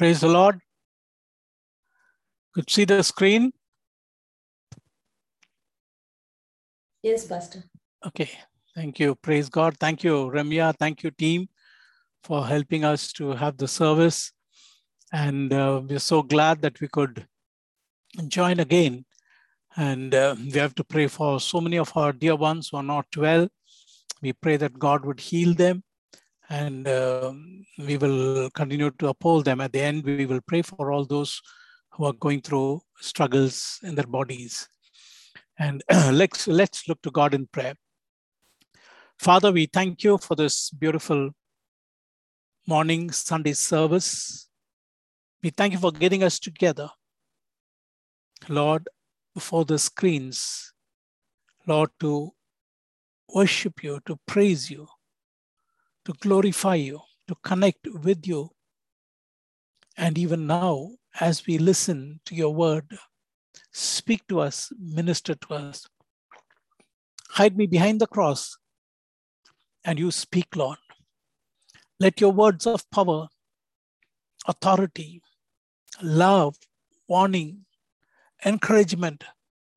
Praise the Lord. Could see the screen? Yes, Pastor. Okay. Thank you. Praise God. Thank you, Ramya. Thank you, team, for helping us to have the service. And uh, we're so glad that we could join again. And uh, we have to pray for so many of our dear ones who are not well. We pray that God would heal them and uh, we will continue to uphold them. At the end, we will pray for all those who are going through struggles in their bodies. And let's, let's look to God in prayer. Father, we thank you for this beautiful morning Sunday service. We thank you for getting us together. Lord, before the screens, Lord, to worship you, to praise you, to glorify you, to connect with you. And even now, as we listen to your word, speak to us, minister to us. Hide me behind the cross, and you speak, Lord. Let your words of power, authority, love, warning, encouragement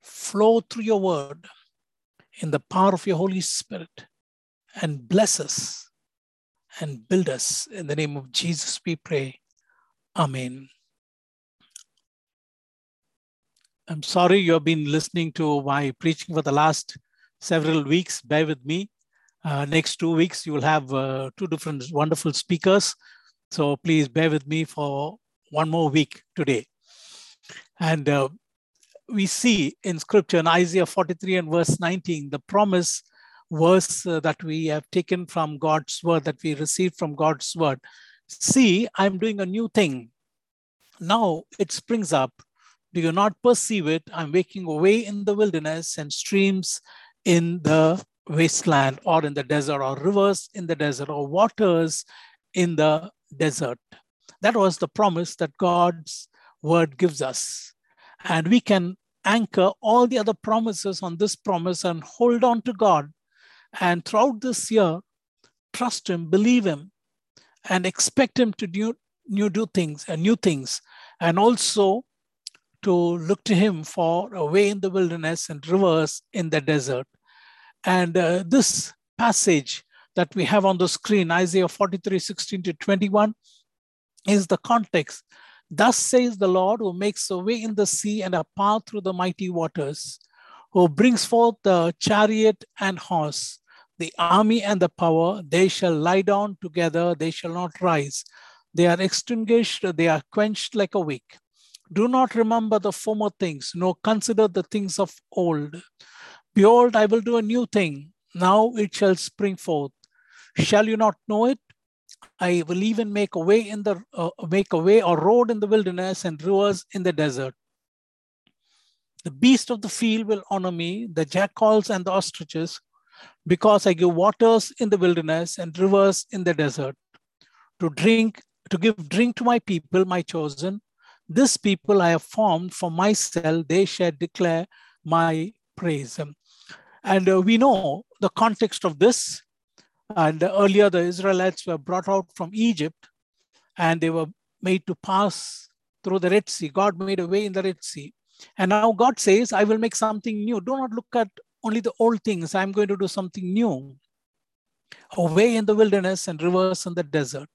flow through your word in the power of your Holy Spirit and bless us and build us. In the name of Jesus, we pray. Amen. I'm sorry you have been listening to my preaching for the last several weeks. Bear with me. Uh, next two weeks, you will have uh, two different wonderful speakers. So please bear with me for one more week today. And uh, we see in scripture in Isaiah 43 and verse 19, the promise verse uh, that we have taken from God's word, that we received from God's word. See, I'm doing a new thing. Now it springs up. Do you not perceive it? I'm waking away in the wilderness and streams in the wasteland or in the desert, or rivers in the desert, or waters in the desert. That was the promise that God's word gives us. And we can anchor all the other promises on this promise and hold on to God and throughout this year, trust Him, believe Him, and expect Him to do new do things and new things, and also to look to Him for a way in the wilderness and rivers in the desert. And uh, this passage that we have on the screen, Isaiah 43 16 to 21, is the context. Thus says the Lord, who makes a way in the sea and a path through the mighty waters, who brings forth the chariot and horse the army and the power, they shall lie down together, they shall not rise. They are extinguished, they are quenched like a wick. Do not remember the former things, nor consider the things of old. Behold, I will do a new thing. Now it shall spring forth. Shall you not know it? I will even make a way in the uh, make a way or road in the wilderness and rivers in the desert. The beast of the field will honor me, the jackals and the ostriches, because I give waters in the wilderness and rivers in the desert to drink, to give drink to my people, my chosen. This people I have formed for myself, they shall declare my praise. And uh, we know the context of this. And earlier, the Israelites were brought out from Egypt and they were made to pass through the Red Sea. God made a way in the Red Sea. And now God says, I will make something new. Do not look at only the old things. I'm going to do something new. Away in the wilderness and rivers in the desert.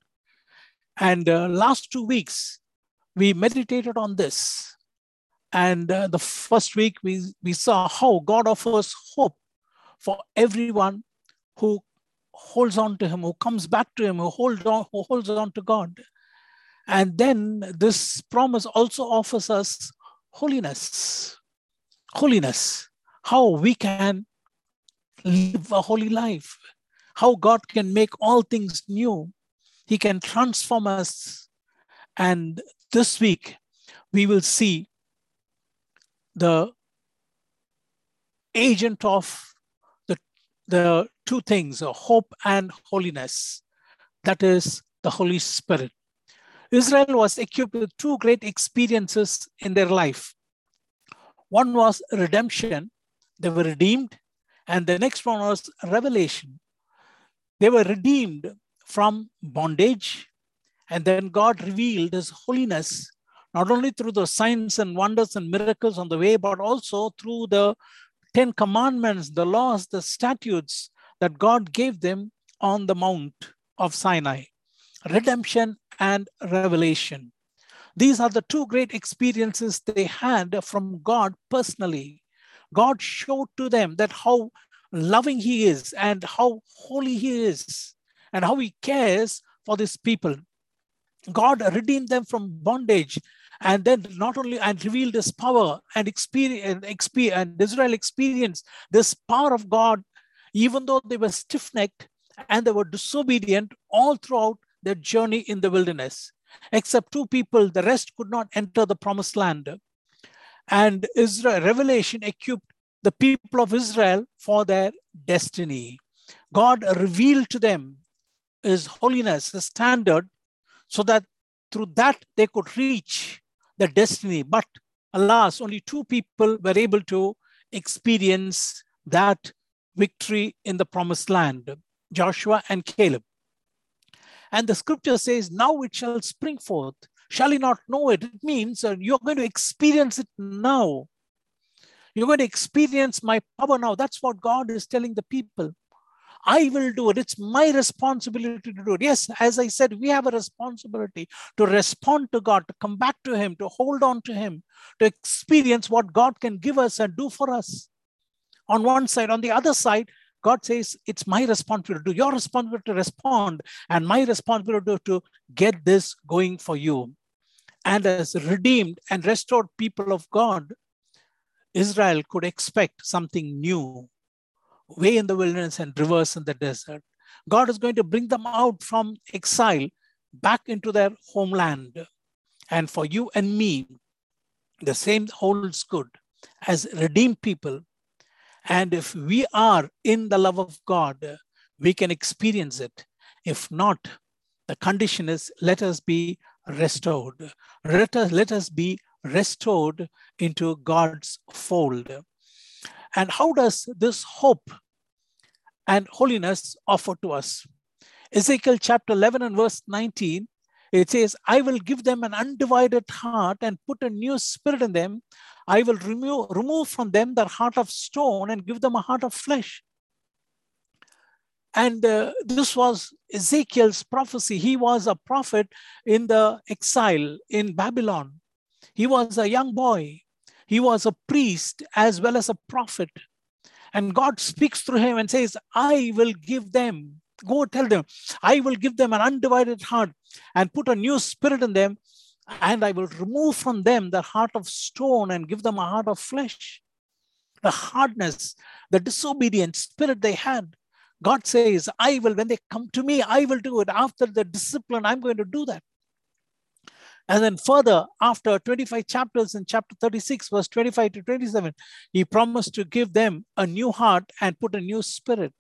And uh, last two weeks, we meditated on this. And uh, the first week, we, we saw how God offers hope for everyone who holds on to Him, who comes back to Him, who holds on, who holds on to God. And then this promise also offers us holiness. Holiness how we can live a holy life, how God can make all things new. He can transform us. And this week, we will see the agent of the, the two things, hope and holiness. That is the Holy Spirit. Israel was equipped with two great experiences in their life. One was redemption, they were redeemed. And the next one was revelation. They were redeemed from bondage And then God revealed his holiness, not only through the signs and wonders and miracles on the way, but also through the Ten Commandments, the laws, the statutes that God gave them on the Mount of Sinai redemption and revelation. These are the two great experiences they had from God personally. God showed to them that how loving He is and how holy He is and how He cares for His people. God redeemed them from bondage and then not only and revealed his power and experience, and Israel experienced this power of God, even though they were stiff-necked and they were disobedient all throughout their journey in the wilderness. Except two people, the rest could not enter the promised land. And Israel, Revelation equipped the people of Israel for their destiny. God revealed to them his holiness, the standard, so that through that they could reach the destiny. But alas, only two people were able to experience that victory in the promised land Joshua and Caleb. And the scripture says, Now it shall spring forth. Shall he not know it? It means uh, you're going to experience it now. You're going to experience my power now. That's what God is telling the people. I will do it. It's my responsibility to do it. Yes, as I said, we have a responsibility to respond to God, to come back to Him, to hold on to Him, to experience what God can give us and do for us. On one side, on the other side, God says, it's my responsibility, to do your responsibility to respond, and my responsibility to get this going for you. And as redeemed and restored people of God, Israel could expect something new way in the wilderness and rivers in the desert. God is going to bring them out from exile back into their homeland. And for you and me, the same holds good as redeemed people and if we are in the love of God, we can experience it. If not, the condition is let us be restored. Let us, let us be restored into God's fold. And how does this hope and holiness offer to us? Ezekiel chapter 11 and verse 19, it says, I will give them an undivided heart and put a new spirit in them. I will remove, remove from them their heart of stone and give them a heart of flesh. And uh, this was Ezekiel's prophecy. He was a prophet in the exile in Babylon. He was a young boy. He was a priest as well as a prophet. And God speaks through him and says, I will give them, go tell them, I will give them an undivided heart and put a new spirit in them and I will remove from them the heart of stone and give them a heart of flesh. The hardness, the disobedient spirit they had. God says, I will, when they come to me, I will do it. After the discipline, I'm going to do that. And then further, after 25 chapters in chapter 36, verse 25 to 27, he promised to give them a new heart and put a new spirit.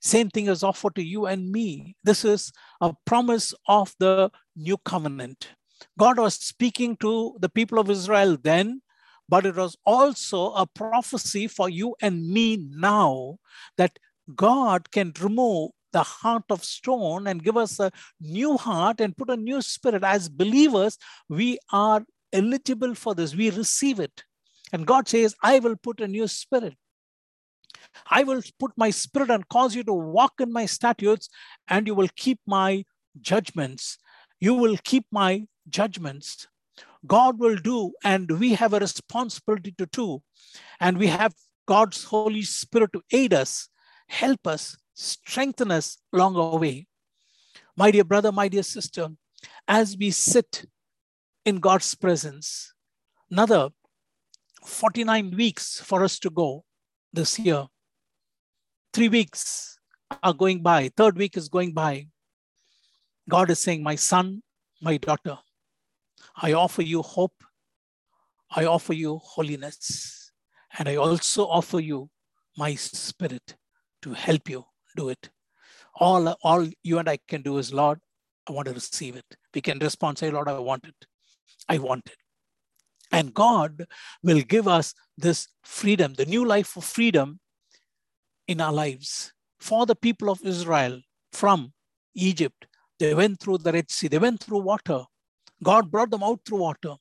Same thing is offered to you and me. This is a promise of the new covenant. God was speaking to the people of Israel then, but it was also a prophecy for you and me now that God can remove the heart of stone and give us a new heart and put a new spirit. As believers, we are eligible for this. We receive it. And God says, I will put a new spirit. I will put my spirit and cause you to walk in my statutes, and you will keep my judgments. You will keep my judgments. God will do, and we have a responsibility to do. And we have God's Holy Spirit to aid us, help us, strengthen us along our way. My dear brother, my dear sister, as we sit in God's presence, another 49 weeks for us to go this year. Three weeks are going by, third week is going by. God is saying, My son, my daughter, I offer you hope. I offer you holiness. And I also offer you my spirit to help you do it. All, all you and I can do is, Lord, I want to receive it. We can respond, say, Lord, I want it. I want it. And God will give us this freedom, the new life of freedom in our lives for the people of Israel from Egypt, They went through the Red Sea, they went through water. God brought them out through water.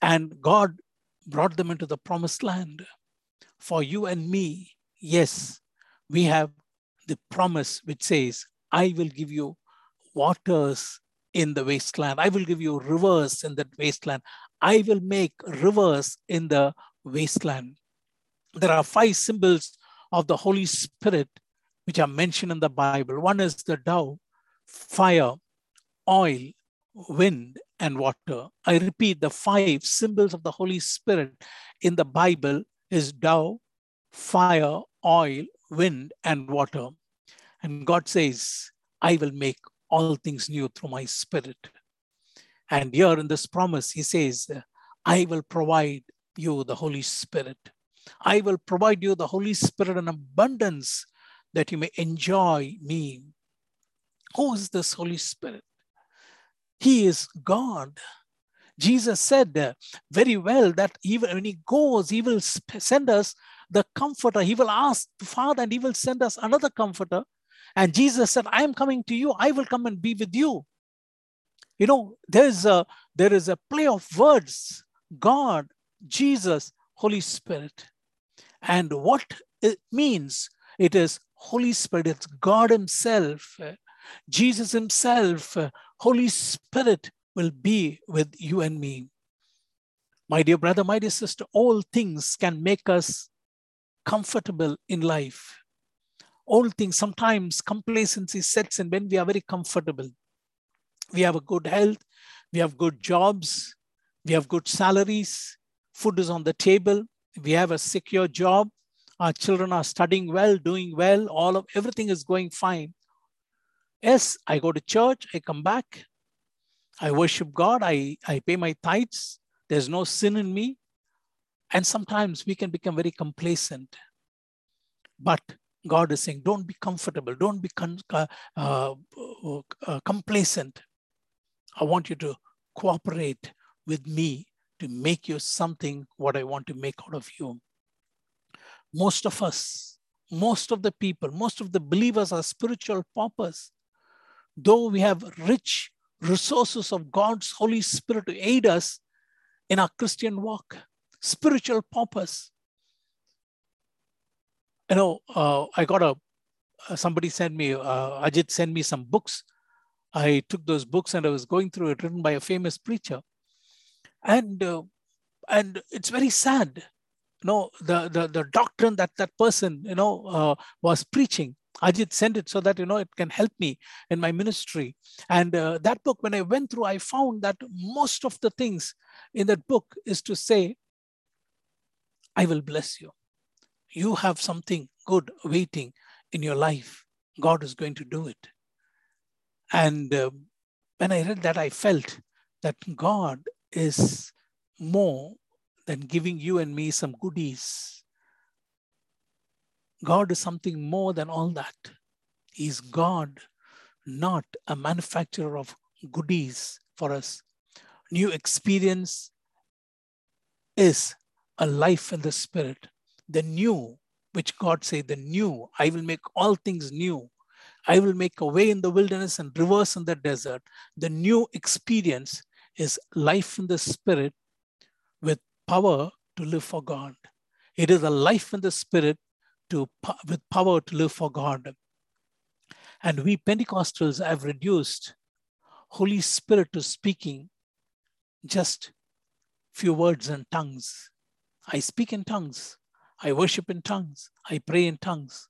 And God brought them into the promised land. For you and me, yes, we have the promise which says, I will give you waters in the wasteland. I will give you rivers in that wasteland. I will make rivers in the wasteland. There are five symbols of the Holy Spirit which are mentioned in the Bible. One is the dove, fire, oil, wind, and water. I repeat, the five symbols of the Holy Spirit in the Bible is dove, fire, oil, wind, and water. And God says, I will make all things new through my spirit. And here in this promise, He says, I will provide you the Holy Spirit. I will provide you the Holy Spirit in abundance that you may enjoy me. Who is this Holy Spirit? He is God. Jesus said very well that even when he goes, he will send us the comforter. He will ask the Father and he will send us another comforter. And Jesus said, I am coming to you. I will come and be with you. You know, there is a there is a play of words. God, Jesus, Holy Spirit. And what it means, it is Holy Spirit, it's God Himself, Jesus Himself, Holy Spirit will be with you and me. My dear brother, my dear sister, all things can make us comfortable in life. All things, sometimes complacency sets in when we are very comfortable. We have a good health, we have good jobs, we have good salaries, food is on the table, we have a secure job, our children are studying well, doing well, all of everything is going fine. Yes, I go to church, I come back, I worship God, I, I pay my tithes, there's no sin in me. And sometimes we can become very complacent. But God is saying, don't be comfortable, don't be con- uh, uh, uh, complacent. I want you to cooperate with me to make you something what I want to make out of you. Most of us, most of the people, most of the believers are spiritual paupers. Though we have rich resources of God's Holy Spirit to aid us in our Christian walk, spiritual purpose. You know, uh, I got a uh, somebody sent me, uh, Ajit sent me some books. I took those books and I was going through it, written by a famous preacher and uh, and it's very sad you know the, the the doctrine that that person you know uh, was preaching Ajit sent it so that you know it can help me in my ministry. And uh, that book, when I went through, I found that most of the things in that book is to say, "I will bless you. You have something good waiting in your life. God is going to do it." And uh, when I read that, I felt that God is more than giving you and me some goodies. God is something more than all that. He's God, not a manufacturer of goodies for us. New experience is a life in the spirit. The new, which God said, the new, I will make all things new. I will make a way in the wilderness and rivers in the desert. The new experience is life in the spirit with power to live for God. It is a life in the spirit to with power to live for God. And we Pentecostals have reduced Holy Spirit to speaking just few words and tongues. I speak in tongues. I worship in tongues. I pray in tongues.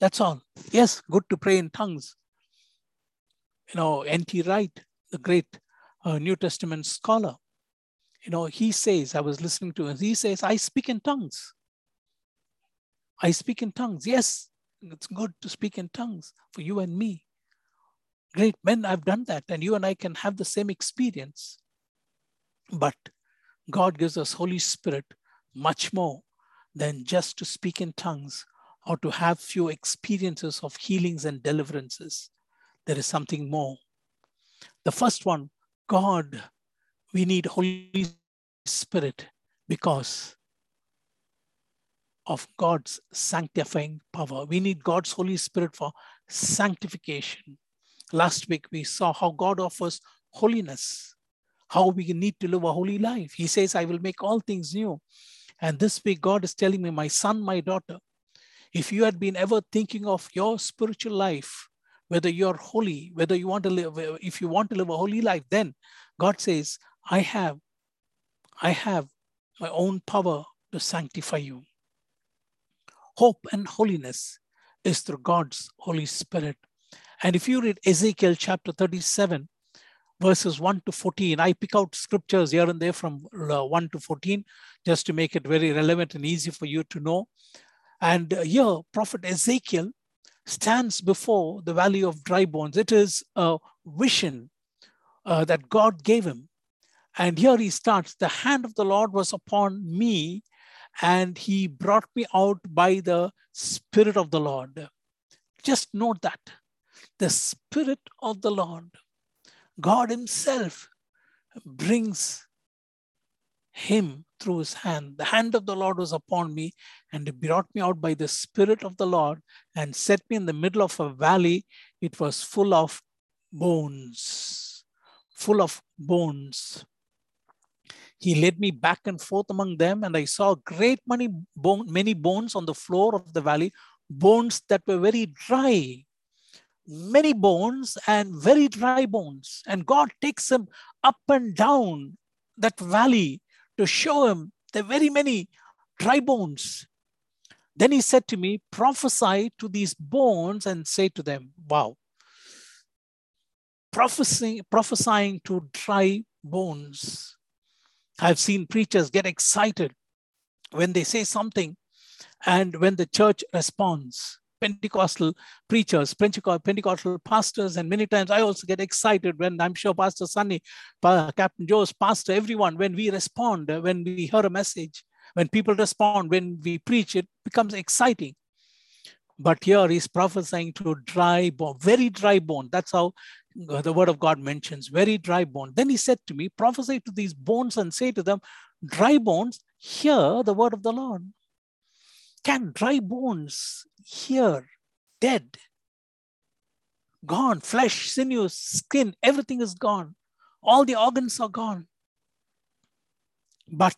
That's all. Yes, good to pray in tongues. You know, N.T. Wright, the great a New Testament scholar. You know, he says, I was listening to him, he says, I speak in tongues. I speak in tongues. Yes, it's good to speak in tongues for you and me. Great men, I've done that, and you and I can have the same experience. But God gives us Holy Spirit much more than just to speak in tongues or to have few experiences of healings and deliverances. There is something more. The first one God, we need Holy Spirit because of God's sanctifying power. We need God's Holy Spirit for sanctification. Last week, we saw how God offers holiness, how we need to live a holy life. He says, I will make all things new. And this week, God is telling me, my son, my daughter, if you had been ever thinking of your spiritual life, whether you're holy, whether you want to live, if you want to live a holy life, then God says, I have, I have my own power to sanctify you. Hope and holiness is through God's Holy Spirit. And if you read Ezekiel chapter 37, verses 1 to 14, I pick out scriptures here and there from uh, 1 to 14 just to make it very relevant and easy for you to know. And uh, here, Prophet Ezekiel stands before the valley of dry bones. It is a vision uh, that God gave him. And here he starts The hand of the Lord was upon me, and he brought me out by the Spirit of the Lord. Just note that the Spirit of the Lord, God Himself, brings him through his hand. The hand of the Lord was upon me, and he brought me out by the Spirit of the Lord and set me in the middle of a valley. It was full of bones, full of bones. He led me back and forth among them, and I saw great many, bone, many bones on the floor of the valley, bones that were very dry. Many bones and very dry bones. And God takes him up and down that valley to show him the very many dry bones. Then he said to me, Prophesy to these bones and say to them, Wow. Prophesying, prophesying to dry bones. I've seen preachers get excited when they say something and when the church responds. Pentecostal preachers, Pentecostal pastors, and many times I also get excited when I'm sure Pastor Sunny, Captain Joe's pastor, everyone, when we respond, when we hear a message, when people respond, when we preach, it becomes exciting. But here he's prophesying to dry bone, very dry bone. That's how the word of God mentions, very dry bone. Then he said to me, prophesy to these bones and say to them, dry bones, hear the word of the Lord. Can dry bones hear dead? Gone, flesh, sinews, skin, everything is gone. All the organs are gone. But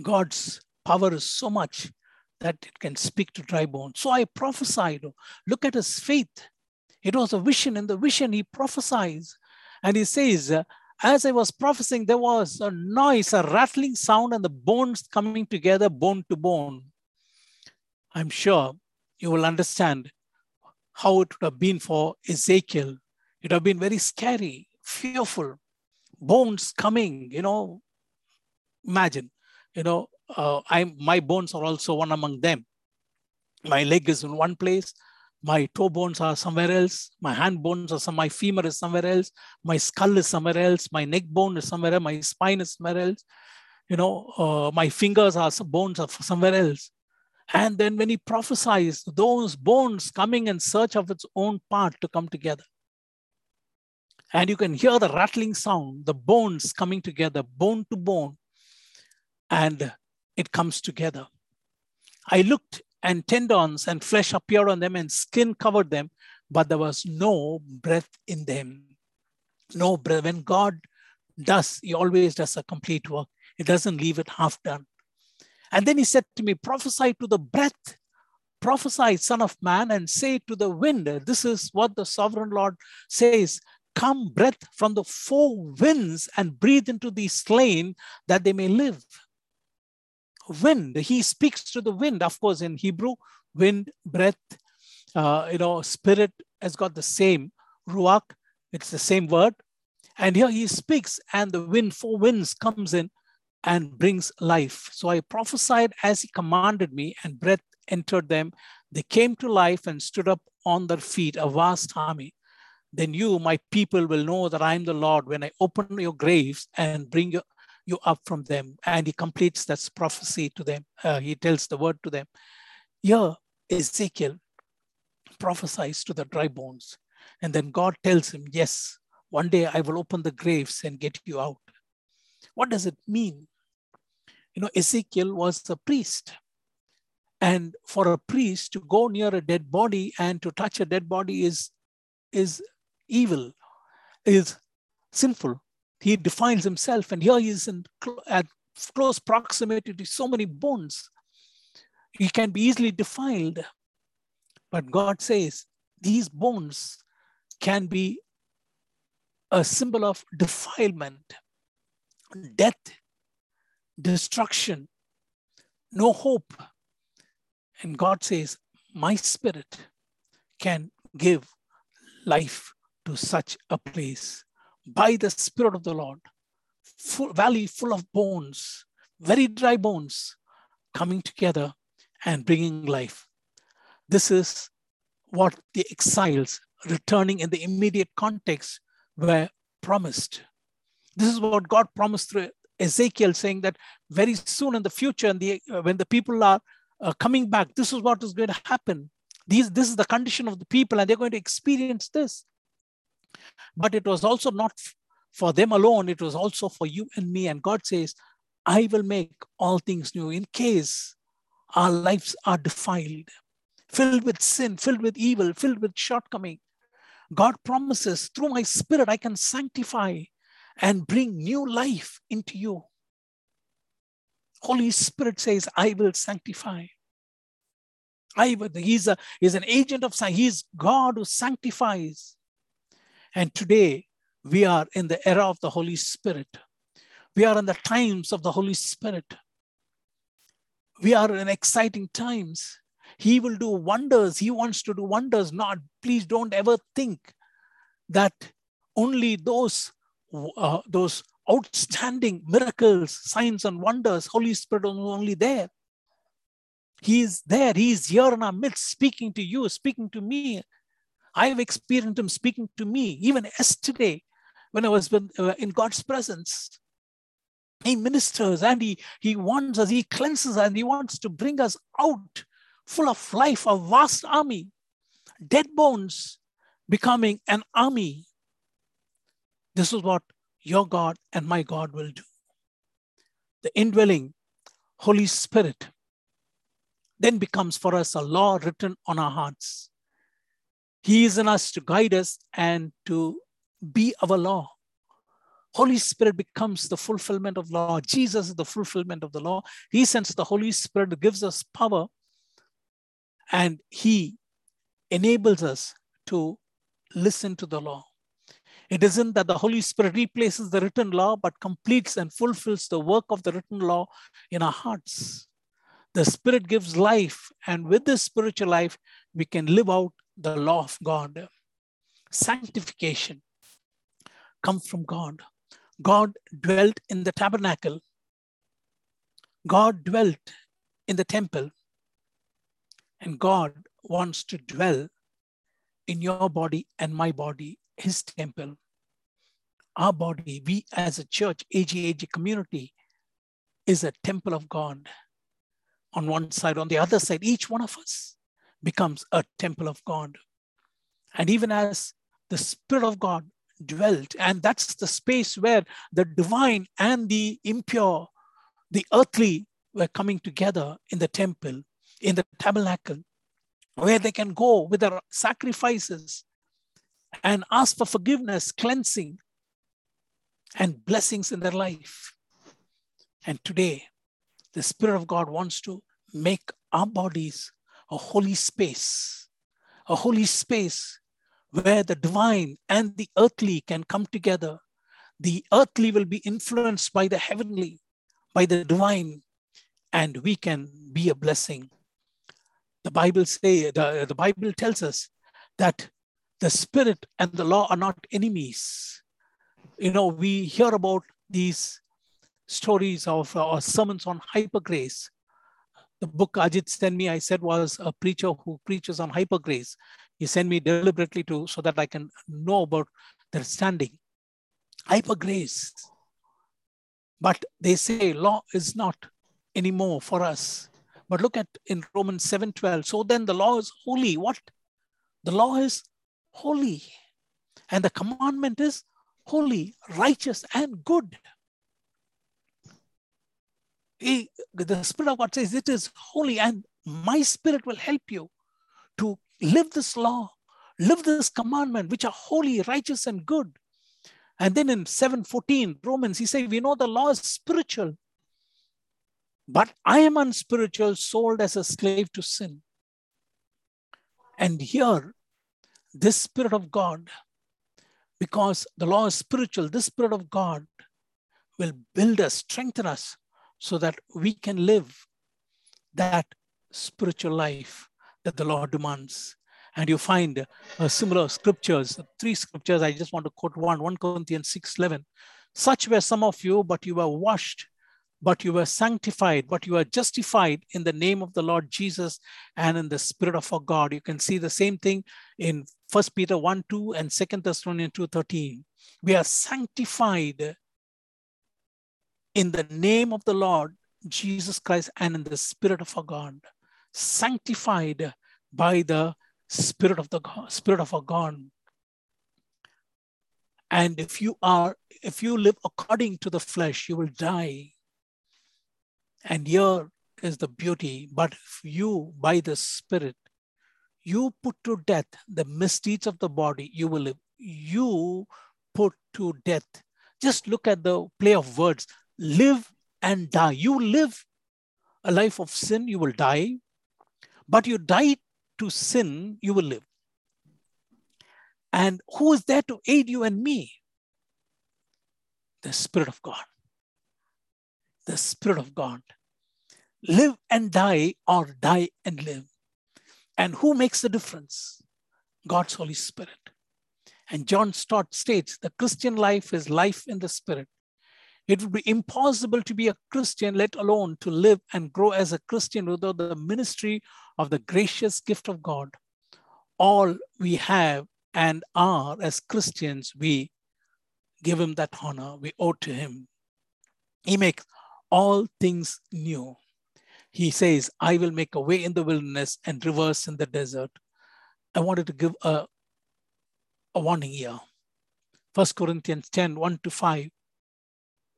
God's power is so much that it can speak to dry bones. So I prophesied. Look at his faith. It was a vision. In the vision, he prophesies. And he says, As I was prophesying, there was a noise, a rattling sound, and the bones coming together, bone to bone. I'm sure you will understand how it would have been for Ezekiel. It would have been very scary, fearful, bones coming, you know. Imagine, you know, uh, I'm my bones are also one among them. My leg is in one place, my toe bones are somewhere else, my hand bones are some, my femur is somewhere else, my skull is somewhere else, my neck bone is somewhere else, my spine is somewhere else, you know, uh, my fingers are bones are somewhere else. And then when he prophesies, those bones coming in search of its own part to come together. And you can hear the rattling sound, the bones coming together, bone to bone, and it comes together. I looked, and tendons and flesh appeared on them, and skin covered them, but there was no breath in them. No breath. When God does, He always does a complete work. He doesn't leave it half done. And then he said to me, prophesy to the breath, prophesy, son of man, and say to the wind. This is what the sovereign Lord says. Come, breath from the four winds and breathe into these slain that they may live. Wind, he speaks to the wind, of course, in Hebrew, wind, breath, uh, you know, spirit has got the same, ruach, it's the same word. And here he speaks, and the wind, four winds comes in and brings life. So I prophesied as he commanded me, and breath entered them. They came to life and stood up on their feet, a vast army. Then you, my people, will know that I am the Lord when I open your graves and bring you, you up from them. And he completes that prophecy to them. Uh, he tells the word to them. Here, Ezekiel prophesies to the dry bones. And then God tells him, Yes, one day I will open the graves and get you out. What does it mean? You know, Ezekiel was a priest. And for a priest to go near a dead body and to touch a dead body is, is evil, is sinful. He defines himself, and here he is in at close proximity to so many bones. He can be easily defiled. But God says these bones can be a symbol of defilement, death, destruction, no hope. And God says, My spirit can give life to such a place by the Spirit of the Lord. Full, valley full of bones, very dry bones coming together and bringing life. This is what the exiles returning in the immediate context were promised. This is what God promised through Ezekiel, saying that very soon in the future, and the, uh, when the people are uh, coming back, this is what is going to happen. These, this is the condition of the people, and they're going to experience this. But it was also not for them alone, it was also for you and me. And God says, I will make all things new in case our lives are defiled, filled with sin, filled with evil, filled with shortcoming. God promises, through my spirit, I can sanctify and bring new life into you. Holy Spirit says, I will sanctify. I will, he's, a, he's an agent of He's God who sanctifies. And today, we are in the era of the Holy Spirit. We are in the times of the Holy Spirit. We are in exciting times. He will do wonders. He wants to do wonders. Not, please don't ever think that only those uh, those outstanding miracles, signs, and wonders, Holy Spirit is only there. He is there. He is here in our midst, speaking to you, speaking to me. I've experienced Him speaking to me, even yesterday when I was uh, in God's presence. He ministers and he, he wants us, He cleanses us, and He wants to bring us out full of life, a vast army, dead bones becoming an army this is what your God and my God will do. The indwelling Holy Spirit then becomes for us a law written on our hearts. He is in us to guide us and to be our law. Holy Spirit becomes the fulfillment of law. Jesus is the fulfillment of the law. He sends the Holy Spirit, gives us power, and He enables us to listen to the law. It isn't that the Holy Spirit replaces the written law, but completes and fulfills the work of the written law in our hearts. The Spirit gives life, and with this spiritual life, we can live out the law of God. Sanctification comes from God. God dwelt in the tabernacle. God dwelt in the temple. And God wants to dwell in your body and my body his temple. Our body, we as a church, AGAG community, is a temple of God. On one side, on the other side, each one of us becomes a temple of God. And even as the Spirit of God dwelt, and that's the space where the divine and the impure, the earthly, were coming together in the temple, in the tabernacle, where they can go with their sacrifices and ask for forgiveness, cleansing, and blessings in their life. And today, the Spirit of God wants to make our bodies a holy space, a holy space where the divine and the earthly can come together. The earthly will be influenced by the heavenly, by the divine, and we can be a blessing. The Bible say the, the Bible tells us that the spirit and the law are not enemies. You know, we hear about these stories of uh, or sermons on hyper grace. The book Ajit sent me, I said, was a preacher who preaches on hyper grace. He sent me deliberately to so that I can know about their standing. Hyper grace. But they say law is not anymore for us. But look at in Romans 7:12. So then the law is holy. What? The law is holy. And the commandment is holy, righteous, and good. He, the Spirit of God says it is holy, and my Spirit will help you to live this law, Live this commandment, which are holy, righteous, and good. And then in 7:14, Romans, he said, We know the law is spiritual, but I am unspiritual, sold as a slave to sin. And here, this Spirit of God, because the law is spiritual, this Spirit of God will build us, strengthen us, so that we can live that spiritual life that the law demands. And you find uh, similar scriptures, three scriptures. I just want to quote one 1 Corinthians 6 11. Such were some of you, but you were washed, but you were sanctified, but you are justified in the name of the Lord Jesus and in the Spirit of our God. You can see the same thing in 1 Peter 1 2 and 2 Thessalonians 2 13. We are sanctified in the name of the Lord Jesus Christ and in the Spirit of our God. Sanctified by the Spirit of the God, Spirit of our God. And if you are, if you live according to the flesh, you will die. And here is the beauty. But if you, by the Spirit, you put to death the misdeeds of the body, you will live. You put to death. Just look at the play of words live and die. You live a life of sin, you will die. But you die to sin, you will live. And who is there to aid you and me? The Spirit of God. The Spirit of God. Live and die, or die and live. And who makes the difference? God's Holy Spirit. And John Stott states the Christian life is life in the Spirit. It would be impossible to be a Christian, let alone to live and grow as a Christian without the ministry of the gracious gift of God. All we have and are as Christians, we give him that honor, we owe to him. He makes all things new. He says, I will make a way in the wilderness and rivers in the desert. I wanted to give a, a warning here. First Corinthians 10 1 to 5.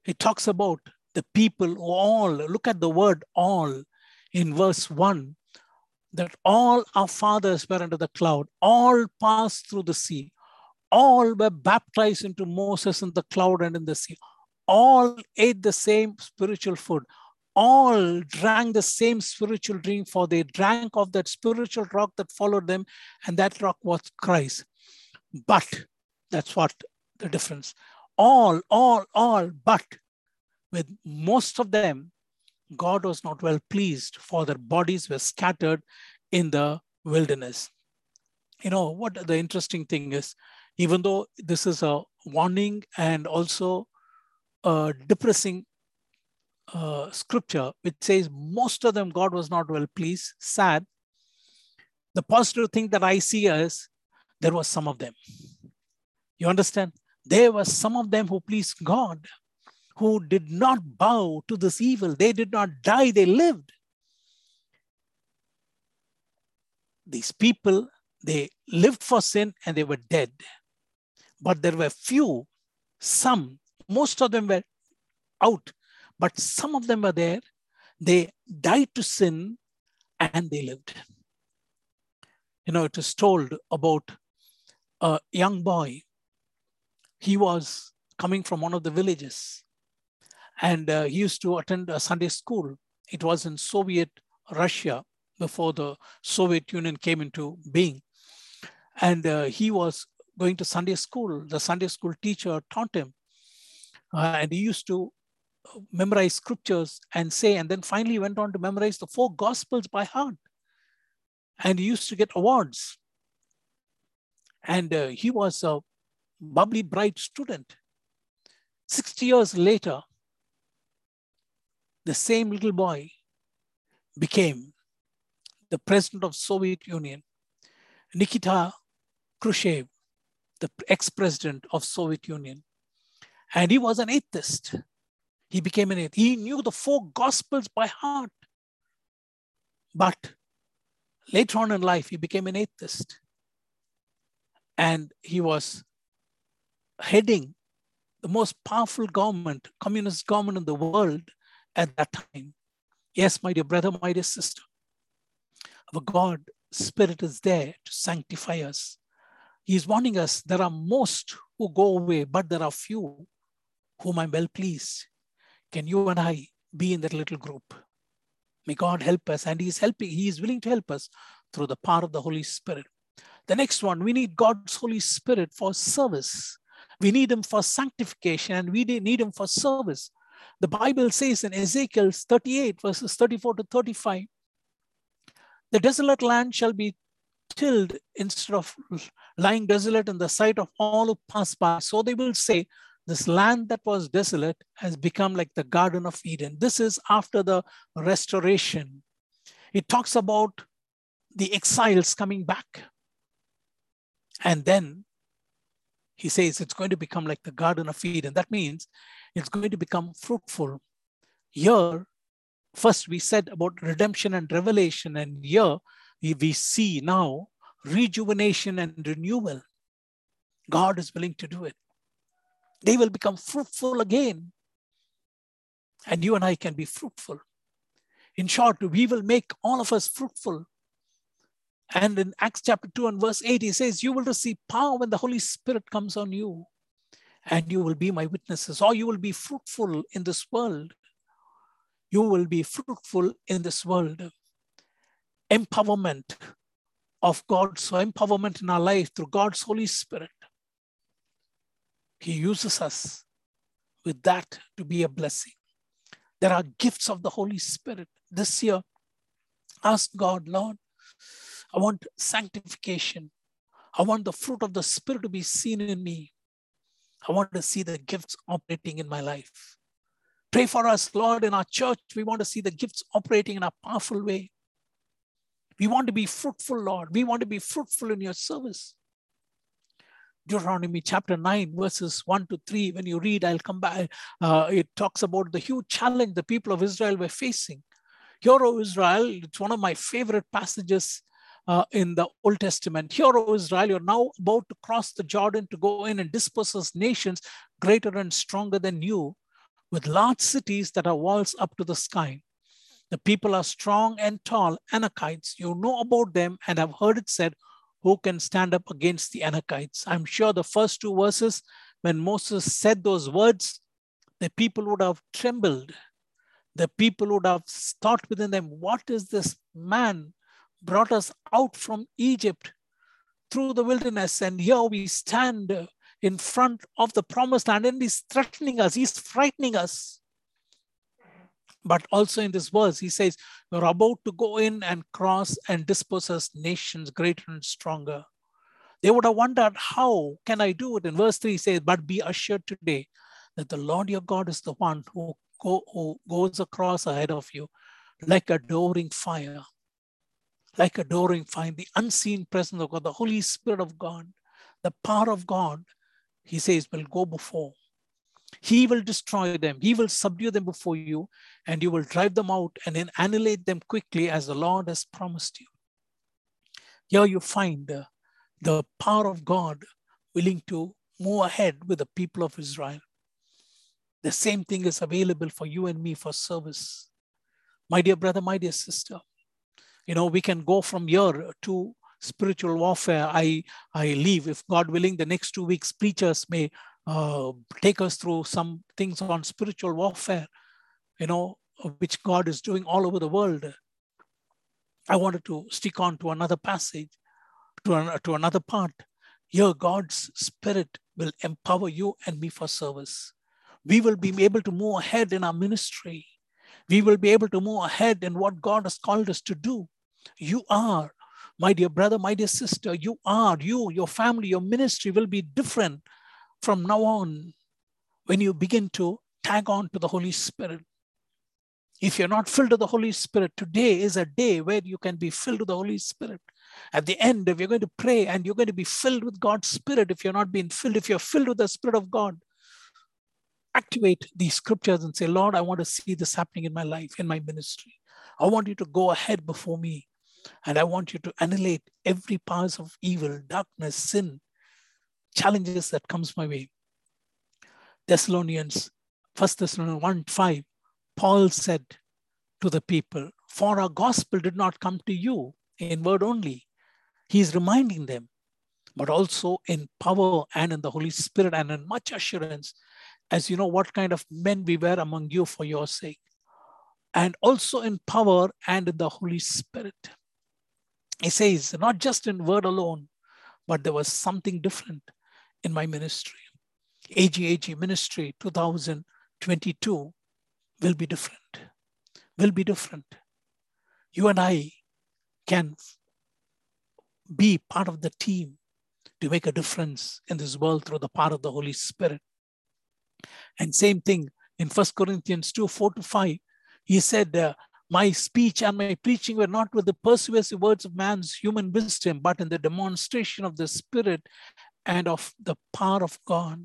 It talks about the people all, look at the word all in verse 1 that all our fathers were under the cloud, all passed through the sea, all were baptized into Moses in the cloud and in the sea, all ate the same spiritual food, all drank the same spiritual drink, for they drank of that spiritual rock that followed them, and that rock was Christ. But that's what the difference. All, all, all, but with most of them, God was not well pleased, for their bodies were scattered in the wilderness. You know, what the interesting thing is, even though this is a warning and also a depressing uh, scripture, which says most of them God was not well pleased, sad. The positive thing that I see is there was some of them. You understand? There were some of them who pleased God who did not bow to this evil. They did not die, they lived. These people, they lived for sin and they were dead. But there were few, some, most of them were out, but some of them were there. They died to sin and they lived. You know, it is told about a young boy. He was coming from one of the villages and uh, he used to attend a Sunday school. It was in Soviet Russia before the Soviet Union came into being. And uh, he was going to Sunday school. The Sunday school teacher taught him. Uh, and he used to memorize scriptures and say, and then finally went on to memorize the four gospels by heart. And he used to get awards. And uh, he was a bubbly, bright student. 60 years later, the same little boy became the president of Soviet Union, Nikita Khrushchev, the ex-president of Soviet Union. And he was an atheist. He became an atheist. He knew the four gospels by heart. But later on in life, he became an atheist. And he was heading the most powerful government, communist government in the world at that time. Yes, my dear brother, my dear sister, our God Spirit is there to sanctify us, He's warning us there are most who go away, but there are few whom I'm well pleased. Can you and I be in that little group? May God help us, and He's helping, He is willing to help us through the power of the Holy Spirit. The next one, we need God's Holy Spirit for service. We need Him for sanctification, and we need Him for service. The Bible says in Ezekiel 38, verses 34 to 35, the desolate land shall be tilled instead of lying desolate in the sight of all who pass by. So they will say, This land that was desolate has become like the Garden of Eden. This is after the restoration. It talks about the exiles coming back. And then he says it's going to become like the Garden of Eden. That means it's going to become fruitful. Here, first we said about redemption and revelation, and here we see now rejuvenation and renewal. God is willing to do it. They will become fruitful again. And you and I can be fruitful. In short, we will make all of us fruitful. And in Acts chapter 2 and verse 8, he says, You will receive power when the Holy Spirit comes on you, and you will be my witnesses, or you will be fruitful in this world. You will be fruitful in this world. Empowerment of God's empowerment in our life through God's Holy Spirit. He uses us with that to be a blessing. There are gifts of the Holy Spirit. This year, ask God, Lord, I want sanctification. I want the fruit of the Spirit to be seen in me. I want to see the gifts operating in my life. Pray for us, Lord, in our church. We want to see the gifts operating in a powerful way. We want to be fruitful, Lord. We want to be fruitful in your service. Deuteronomy chapter 9, verses 1 to 3, when you read, I'll come back. Uh, it talks about the huge challenge the people of Israel were facing. Hear, O Israel, it's one of my favorite passages uh, in the Old Testament. Hear, O Israel, you're now about to cross the Jordan to go in and disperse nations greater and stronger than you, with large cities that are walls up to the sky. The people are strong and tall, Anakites. You know about them and have heard it said, Who can stand up against the Anakites? I'm sure the first two verses, when Moses said those words, the people would have trembled. The people would have thought within them, What is this man brought us out from Egypt through the wilderness? And here we stand in front of the promised land and he's threatening us, he's frightening us. But also in this verse, he says, You're about to go in and cross and dispossess nations greater and stronger. They would have wondered, How can I do it? In verse 3, he says, But be assured today that the Lord your God is the one who, go, who goes across ahead of you like a adoring fire. Like a adoring fire, the unseen presence of God, the Holy Spirit of God, the power of God, he says, will go before he will destroy them. He will subdue them before you, and you will drive them out and then annihilate them quickly as the Lord has promised you. Here you find uh, the power of God willing to move ahead with the people of Israel. The same thing is available for you and me for service. My dear brother, my dear sister, you know, we can go from here to spiritual warfare. I, I leave, if God willing, the next two weeks, preachers may uh, take us through some things on spiritual warfare, you know, which God is doing all over the world. I wanted to stick on to another passage, to, an, to another part. Here, God's Spirit will empower you and me for service. We will be able to move ahead in our ministry. We will be able to move ahead in what God has called us to do. You are, my dear brother, my dear sister, you are, you, your family, your ministry will be different from now on, when you begin to tag on to the Holy Spirit, if you're not filled with the Holy Spirit, today is a day where you can be filled with the Holy Spirit. At the end, if you're going to pray and you're going to be filled with God's Spirit, if you're not being filled, if you're filled with the Spirit of God, activate these scriptures and say, Lord, I want to see this happening in my life, in my ministry. I want you to go ahead before me. And I want you to annihilate every powers of evil, darkness, sin, challenges that comes my way. Thessalonians, 1 Thessalonians 1 5, Paul said to the people, For our gospel did not come to you in word only. He's reminding them, but also in power and in the Holy Spirit and in much assurance, as you know what kind of men we were among you for your sake, and also in power and in the Holy Spirit. He says, not just in word alone, but there was something different in my ministry. AGAG ministry 2022 will be different. Will be different. You and I can be part of the team to make a difference in this world through the power of the Holy Spirit. And same thing in First Corinthians 2 4 to 5. He said, uh, My speech and my preaching were not with the persuasive words of man's human wisdom, but in the demonstration of the Spirit and of the power of God.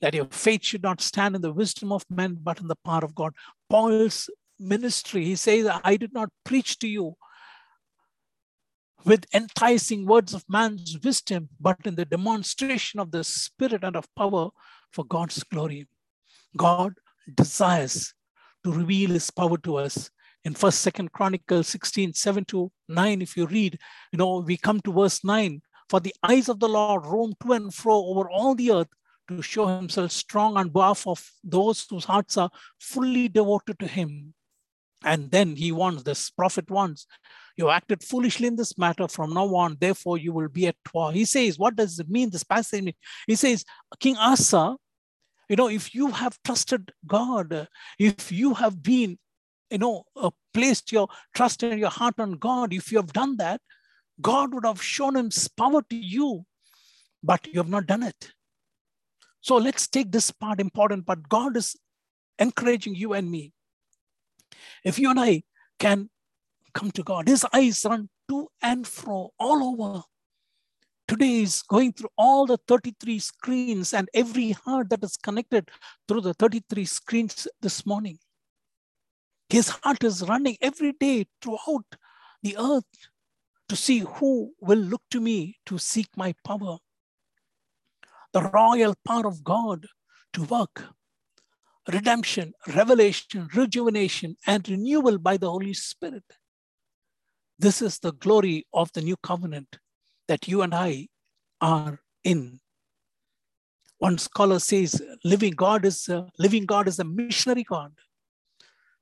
That your faith should not stand in the wisdom of men, but in the power of God. Paul's ministry, he says, I did not preach to you with enticing words of man's wisdom, but in the demonstration of the spirit and of power for God's glory. God desires to reveal his power to us. In first, second Chronicles 16, 7 to 9, if you read, you know, we come to verse 9. For the eyes of the Lord roam to and fro over all the earth to show himself strong on behalf of those whose hearts are fully devoted to him. And then he wants, this prophet wants, you acted foolishly in this matter. From now on, therefore, you will be at war. He says, what does it mean? This passage, he says, King Asa, you know, if you have trusted God, if you have been, you know, uh, placed your trust in your heart on God, if you have done that, God would have shown his power to you, but you have not done it. So let's take this part important, but God is encouraging you and me. If you and I can come to God, his eyes run to and fro all over. Today is going through all the 33 screens and every heart that is connected through the 33 screens this morning. His heart is running every day throughout the earth to see who will look to me to seek my power. The royal power of God to work redemption, revelation, rejuvenation, and renewal by the Holy Spirit. This is the glory of the new covenant that you and I are in. One scholar says, living God is a, living God is a missionary God.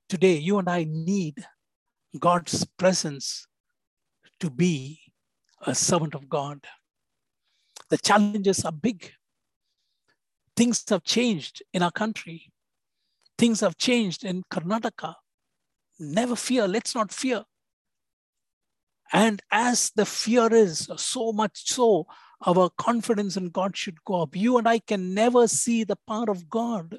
Today, you and I need God's presence to be a servant of God. The challenges are big. Things have changed in our country. Things have changed in Karnataka. Never fear. Let's not fear. And as the fear is, so much so, our confidence in God should go up. You and I can never see the power of God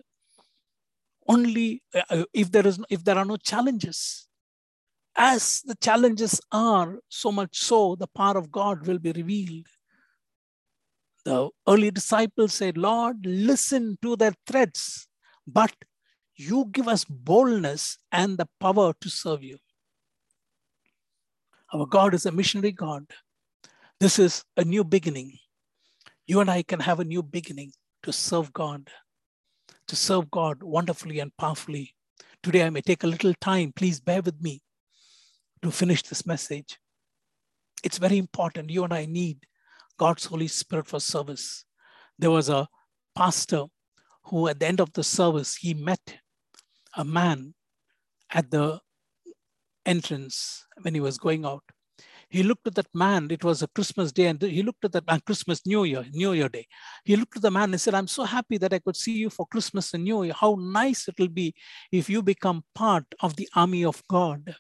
only uh, if there is if there are no challenges. As the challenges are, so much so the power of God will be revealed. The early disciples said, Lord, listen to their threats, but you give us boldness and the power to serve you. Our God is a missionary God. This is a new beginning. You and I can have a new beginning to serve God, to serve God wonderfully and powerfully. Today, I may take a little time. Please bear with me to finish this message. It's very important. You and I need God's Holy Spirit for service. There was a pastor who, at the end of the service, he met a man at the entrance when he was going out. He looked at that man. It was a Christmas day, and he looked at that man, Christmas, New Year, New Year day. He looked at the man and said, I'm so happy that I could see you for Christmas and New Year. How nice it will be if you become part of the army of God.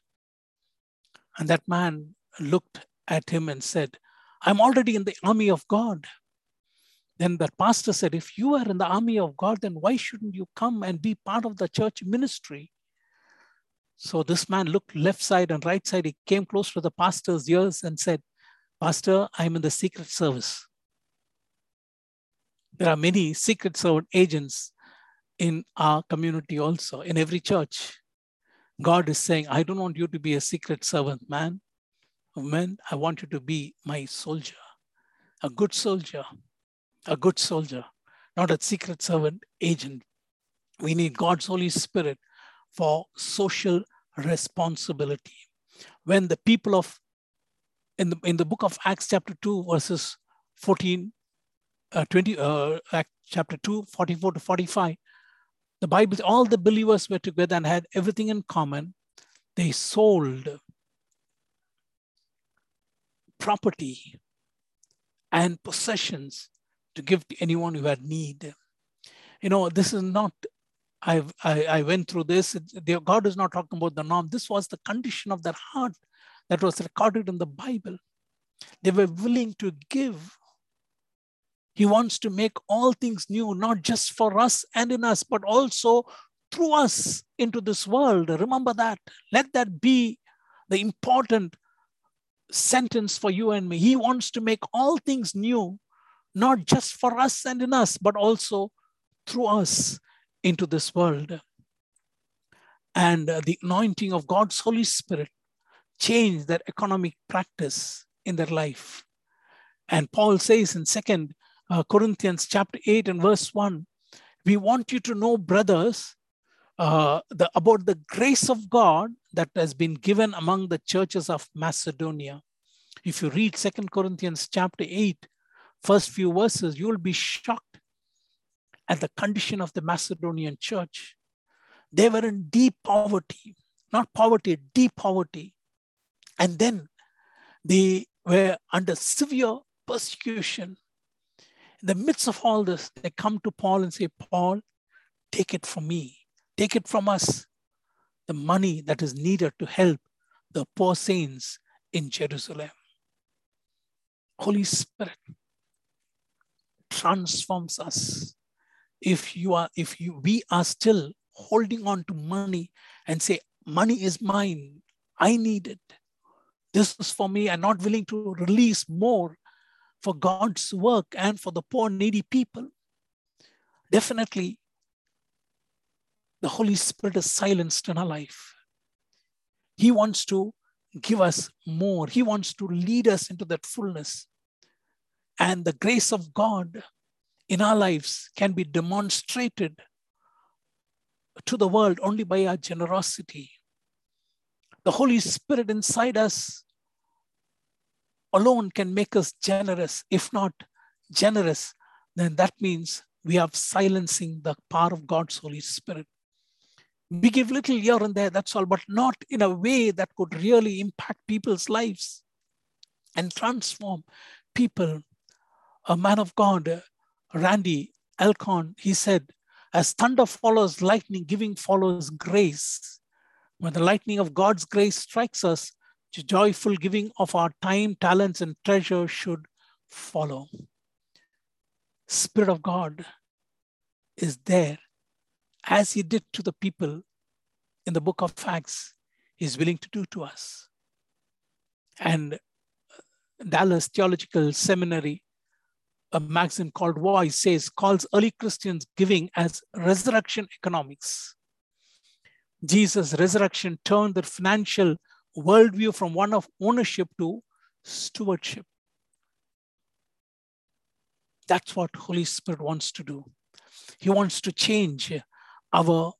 And that man looked at him and said, I'm already in the army of God. Then the pastor said, If you are in the army of God, then why shouldn't you come and be part of the church ministry? So this man looked left side and right side. He came close to the pastor's ears and said, Pastor, I'm in the secret service. There are many secret servant agents in our community also, in every church. God is saying, I don't want you to be a secret servant, man. Man, I want you to be my soldier, a good soldier, a good soldier, not a secret servant agent. We need God's Holy Spirit for social responsibility. When the people of in the in the book of Acts chapter 2 verses 14, uh, 20, uh, chapter 2, 44 to 45, the Bible, all the believers were together and had everything in common. They sold property and possessions to give to anyone who had need. You know, this is not, I've, I, I went through this. God is not talking about the norm. This was the condition of their heart that was recorded in the Bible. They were willing to give. He wants to make all things new, not just for us and in us, but also through us into this world. Remember that. Let that be the important sentence for you and me. He wants to make all things new, not just for us and in us, but also through us into this world. And uh, the anointing of God's Holy Spirit changed their economic practice in their life. And Paul says in Second uh, Corinthians chapter 8 and verse 1, we want you to know, brothers, uh, the, about the grace of God that has been given among the churches of Macedonia. If you read Second Corinthians chapter 8, first few verses, you will be shocked at the condition of the Macedonian church. They were in deep poverty, not poverty, deep poverty. And then they were under severe persecution. In the midst of all this, they come to Paul and say, Paul, take it from me, take it from us, the money that is needed to help the poor saints in Jerusalem. Holy Spirit transforms us. If you are, if you we are still holding on to money and say, money is mine, I need it. This is for me, and not willing to release more for God's work and for the poor, needy people. Definitely, the Holy Spirit is silenced in our life. He wants to give us more. He wants to lead us into that fullness. And the grace of God in our lives can be demonstrated to the world only by our generosity. The Holy Spirit inside us alone can make us generous. If not generous, then that means we are silencing the power of God's Holy Spirit. We give little here and there, that's all, but not in a way that could really impact people's lives and transform people. A man of God, Randy Alcorn, he said, as thunder follows lightning, giving follows grace. When the lightning of God's grace strikes us, joyful giving of our time, talents, and treasure should follow. Spirit of God is there as he did to the people in the book of Acts, he's willing to do to us. And Dallas Theological Seminary, a magazine called Voice says, calls early Christians giving as resurrection economics. Jesus' resurrection turned their financial worldview from one of ownership to stewardship. That's what Holy Spirit wants to do. He wants to change our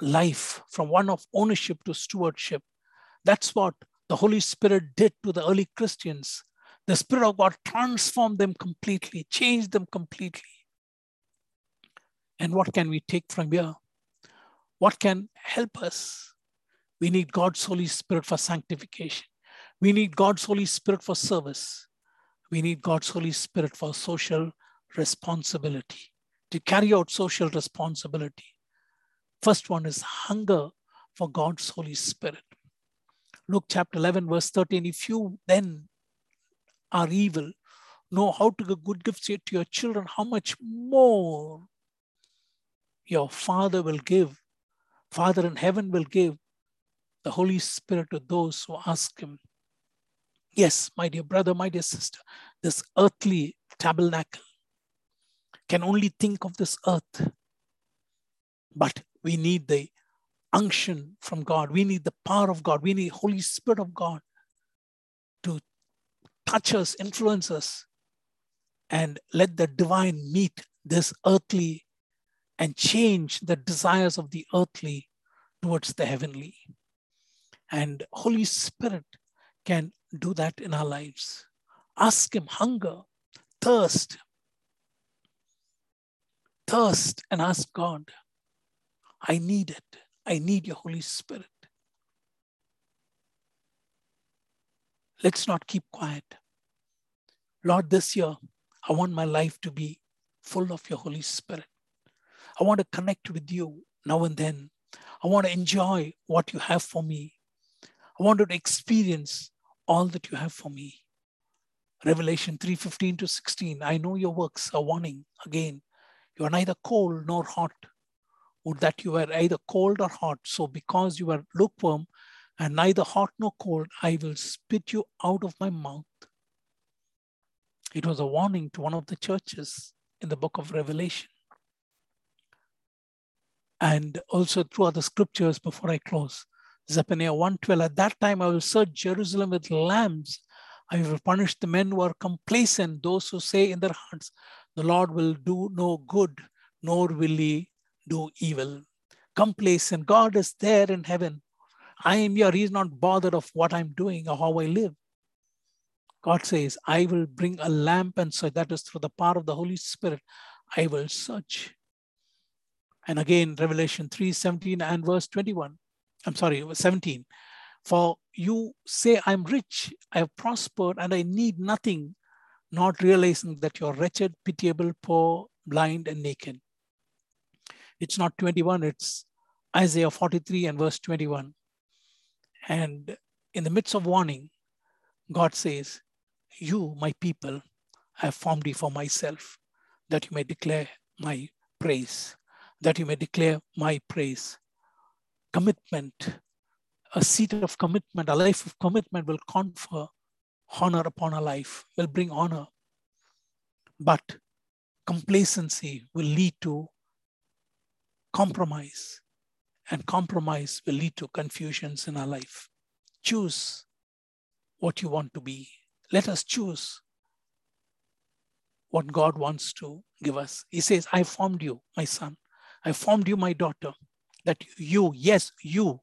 life from one of ownership to stewardship. That's what the Holy Spirit did to the early Christians. The Spirit of God transformed them completely, changed them completely. And what can we take from here? What can help us? We need God's Holy Spirit for sanctification. We need God's Holy Spirit for service. We need God's Holy Spirit for social responsibility to carry out social responsibility. First one is hunger for God's Holy Spirit. Luke chapter 11, verse 13. If you then are evil, know how to give good gifts to your children, how much more your Father will give, Father in heaven will give the Holy Spirit to those who ask Him. Yes, my dear brother, my dear sister, this earthly tabernacle can only think of this earth. But we need the unction from God. We need the power of God. We need Holy Spirit of God to touch us, influence us, and let the divine meet this earthly and change the desires of the earthly towards the heavenly. And Holy Spirit can do that in our lives. Ask Him hunger, thirst. Thirst and ask God, I need it. I need your Holy Spirit. Let's not keep quiet. Lord, this year, I want my life to be full of your Holy Spirit. I want to connect with you now and then. I want to enjoy what you have for me. I want to experience all that you have for me. Revelation 3:15 to 16. I know your works are warning again. You are neither cold nor hot. Would that you were either cold or hot. So because you are lukewarm and neither hot nor cold, I will spit you out of my mouth. It was a warning to one of the churches in the book of Revelation. And also through other scriptures before I close. Zephaniah 1:12. At that time I will search Jerusalem with lamps. I will punish the men who are complacent, those who say in their hearts, the Lord will do no good, nor will he do evil. Complacent. God is there in heaven. I am here. He's not bothered of what I'm doing or how I live. God says, I will bring a lamp and so That is through the power of the Holy Spirit. I will search. And again, Revelation 3 17 and verse 21. I'm sorry, 17. For you say, I'm rich, I have prospered, and I need nothing, not realizing that you're wretched, pitiable, poor, blind, and naked. It's not 21, it's Isaiah 43 and verse 21. And in the midst of warning, God says, You, my people, I have formed you for myself, that you may declare my praise, that you may declare my praise. Commitment, a seat of commitment, a life of commitment will confer honor upon a life, will bring honor. But complacency will lead to compromise, and compromise will lead to confusions in our life. Choose what you want to be. Let us choose what God wants to give us. He says, I formed you, my son. I formed you, my daughter, that you, yes, you,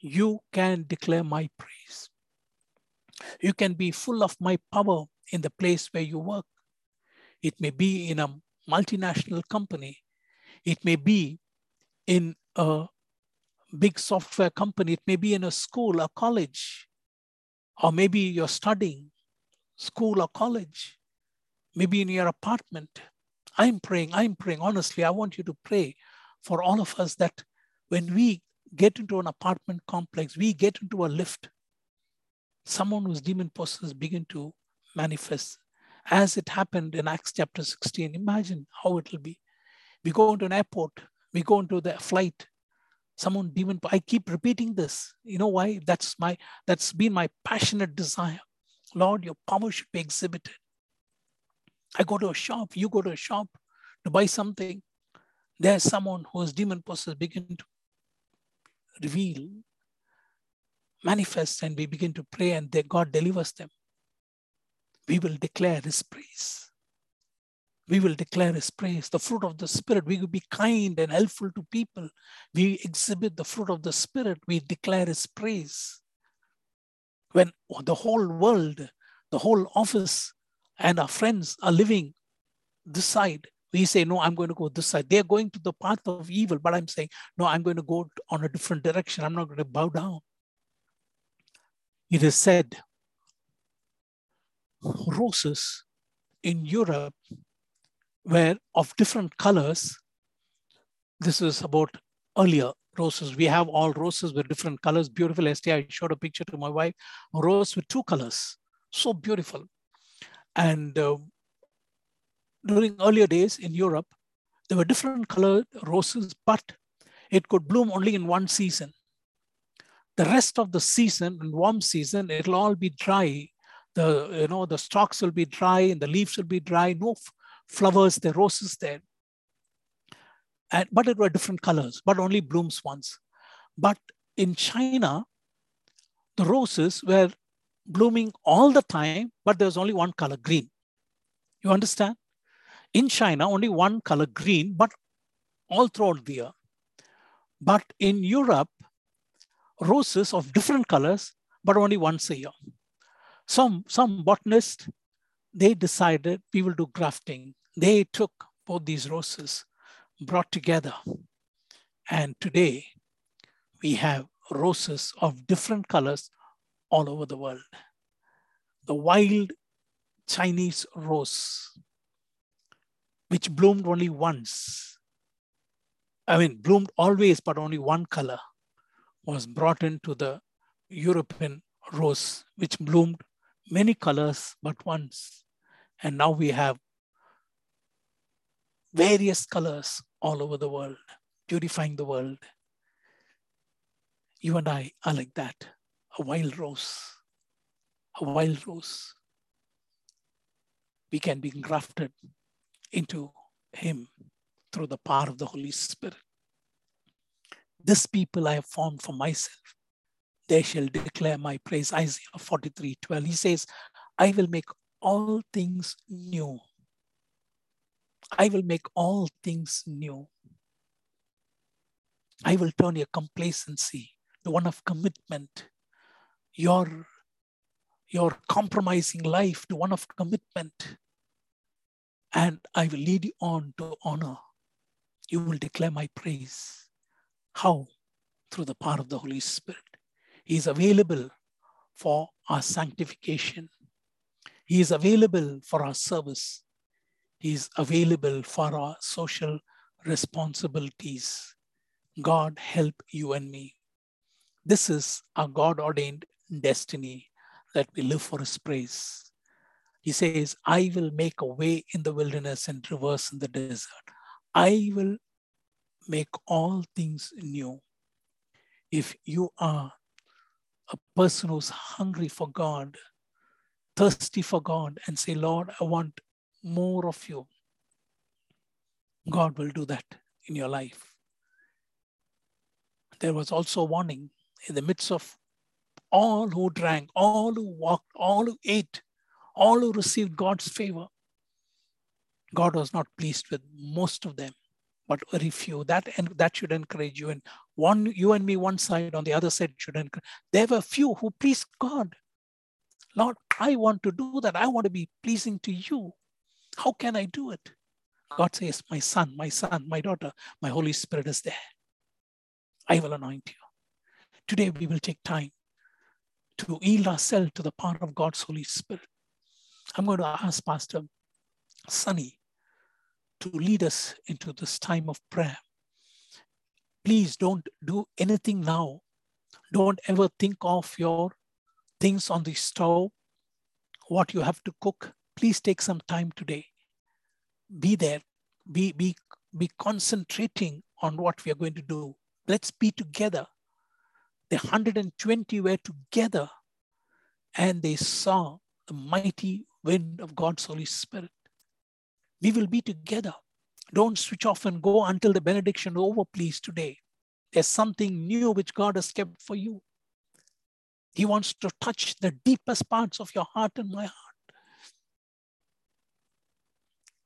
you can declare my praise. You can be full of my power in the place where you work. It may be in a multinational company. It may be in a big software company. It may be in a school, a college, or maybe you're studying school or college, maybe in your apartment. I'm praying, I'm praying. Honestly, I want you to pray for all of us that when we get into an apartment complex, we get into a lift, someone who's demon possessed begin to manifest as it happened in Acts chapter 16. Imagine how it will be. We go into an airport, we go into the flight, someone demon, I keep repeating this. You know why? That's my, that's been my passionate desire. Lord, your power should be exhibited. I go to a shop, you go to a shop to buy something. There's someone who is demon possessed begin to reveal, manifest, and we begin to pray, and God delivers them. We will declare His praise. We will declare His praise. The fruit of the Spirit. We will be kind and helpful to people. We exhibit the fruit of the Spirit. We declare His praise. When the whole world, the whole office, and our friends are living this side, we say, no, I'm going to go this side. They're going to the path of evil, but I'm saying, no, I'm going to go on a different direction. I'm not going to bow down. It is said, roses in Europe were of different colors. This is about earlier roses. We have all roses with different colors. Beautiful. Yesterday, I showed a picture to my wife, a rose with two colors. So beautiful. And uh, during earlier days in Europe, there were different colored roses, but it could bloom only in one season. The rest of the season, in warm season, it'll all be dry. The you know the stalks will be dry and the leaves will be dry. No flowers, the roses there. And, but it were different colors, but only blooms once. But in China, the roses were blooming all the time, but there was only one color, green. You understand? In China, only one color, green, but all throughout the year. But in Europe, roses of different colors, but only once a year. Some, some botanists, they decided we will do grafting. They took both these roses, brought together. And today we have roses of different colors all over the world. The wild Chinese rose, which bloomed only once. I mean, bloomed always, but only one color was brought into the European rose, which bloomed many colors but once. And now we have various colors all over the world, purifying the world. You and I are like that a wild rose, a wild rose. We can be grafted into Him through the power of the Holy Spirit. This people I have formed for myself, they shall declare my praise. Isaiah 43 12. He says, I will make all things new. I will make all things new. I will turn your complacency to one of commitment, your, your compromising life to one of commitment. And I will lead you on to honor. You will declare my praise. How? Through the power of the Holy Spirit. He is available for our sanctification. He is available for our service. He is available for our social responsibilities. God help you and me. This is our God ordained destiny that we live for His praise. He says, I will make a way in the wilderness and rivers in the desert. I will make all things new. If you are a person who's hungry for God, thirsty for God, and say, Lord, I want more of you, God will do that in your life. There was also a warning in the midst of all who drank, all who walked, all who ate, all who received God's favor. God was not pleased with most of them, but very few. That and that should encourage you. And one, you and me, one side, on the other side should encourage. There were few who pleased God. Lord, I want to do that. I want to be pleasing to you. How can I do it? God says, My son, my son, my daughter, my Holy Spirit is there. I will anoint you. Today we will take time to yield ourselves to the power of God's Holy Spirit. I'm going to ask Pastor Sunny to lead us into this time of prayer. Please don't do anything now. Don't ever think of your things on the stove, what you have to cook. Please take some time today. Be there. Be, be, be concentrating on what we are going to do. Let's be together. The 120 were together and they saw the mighty wind of God's Holy Spirit. We will be together. Don't switch off and go until the benediction over, please, today. There's something new which God has kept for you. He wants to touch the deepest parts of your heart and my heart.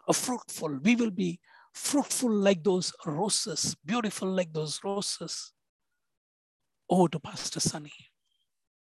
A fruitful, we will be fruitful like those roses, beautiful like those roses. Over to Pastor Sunny.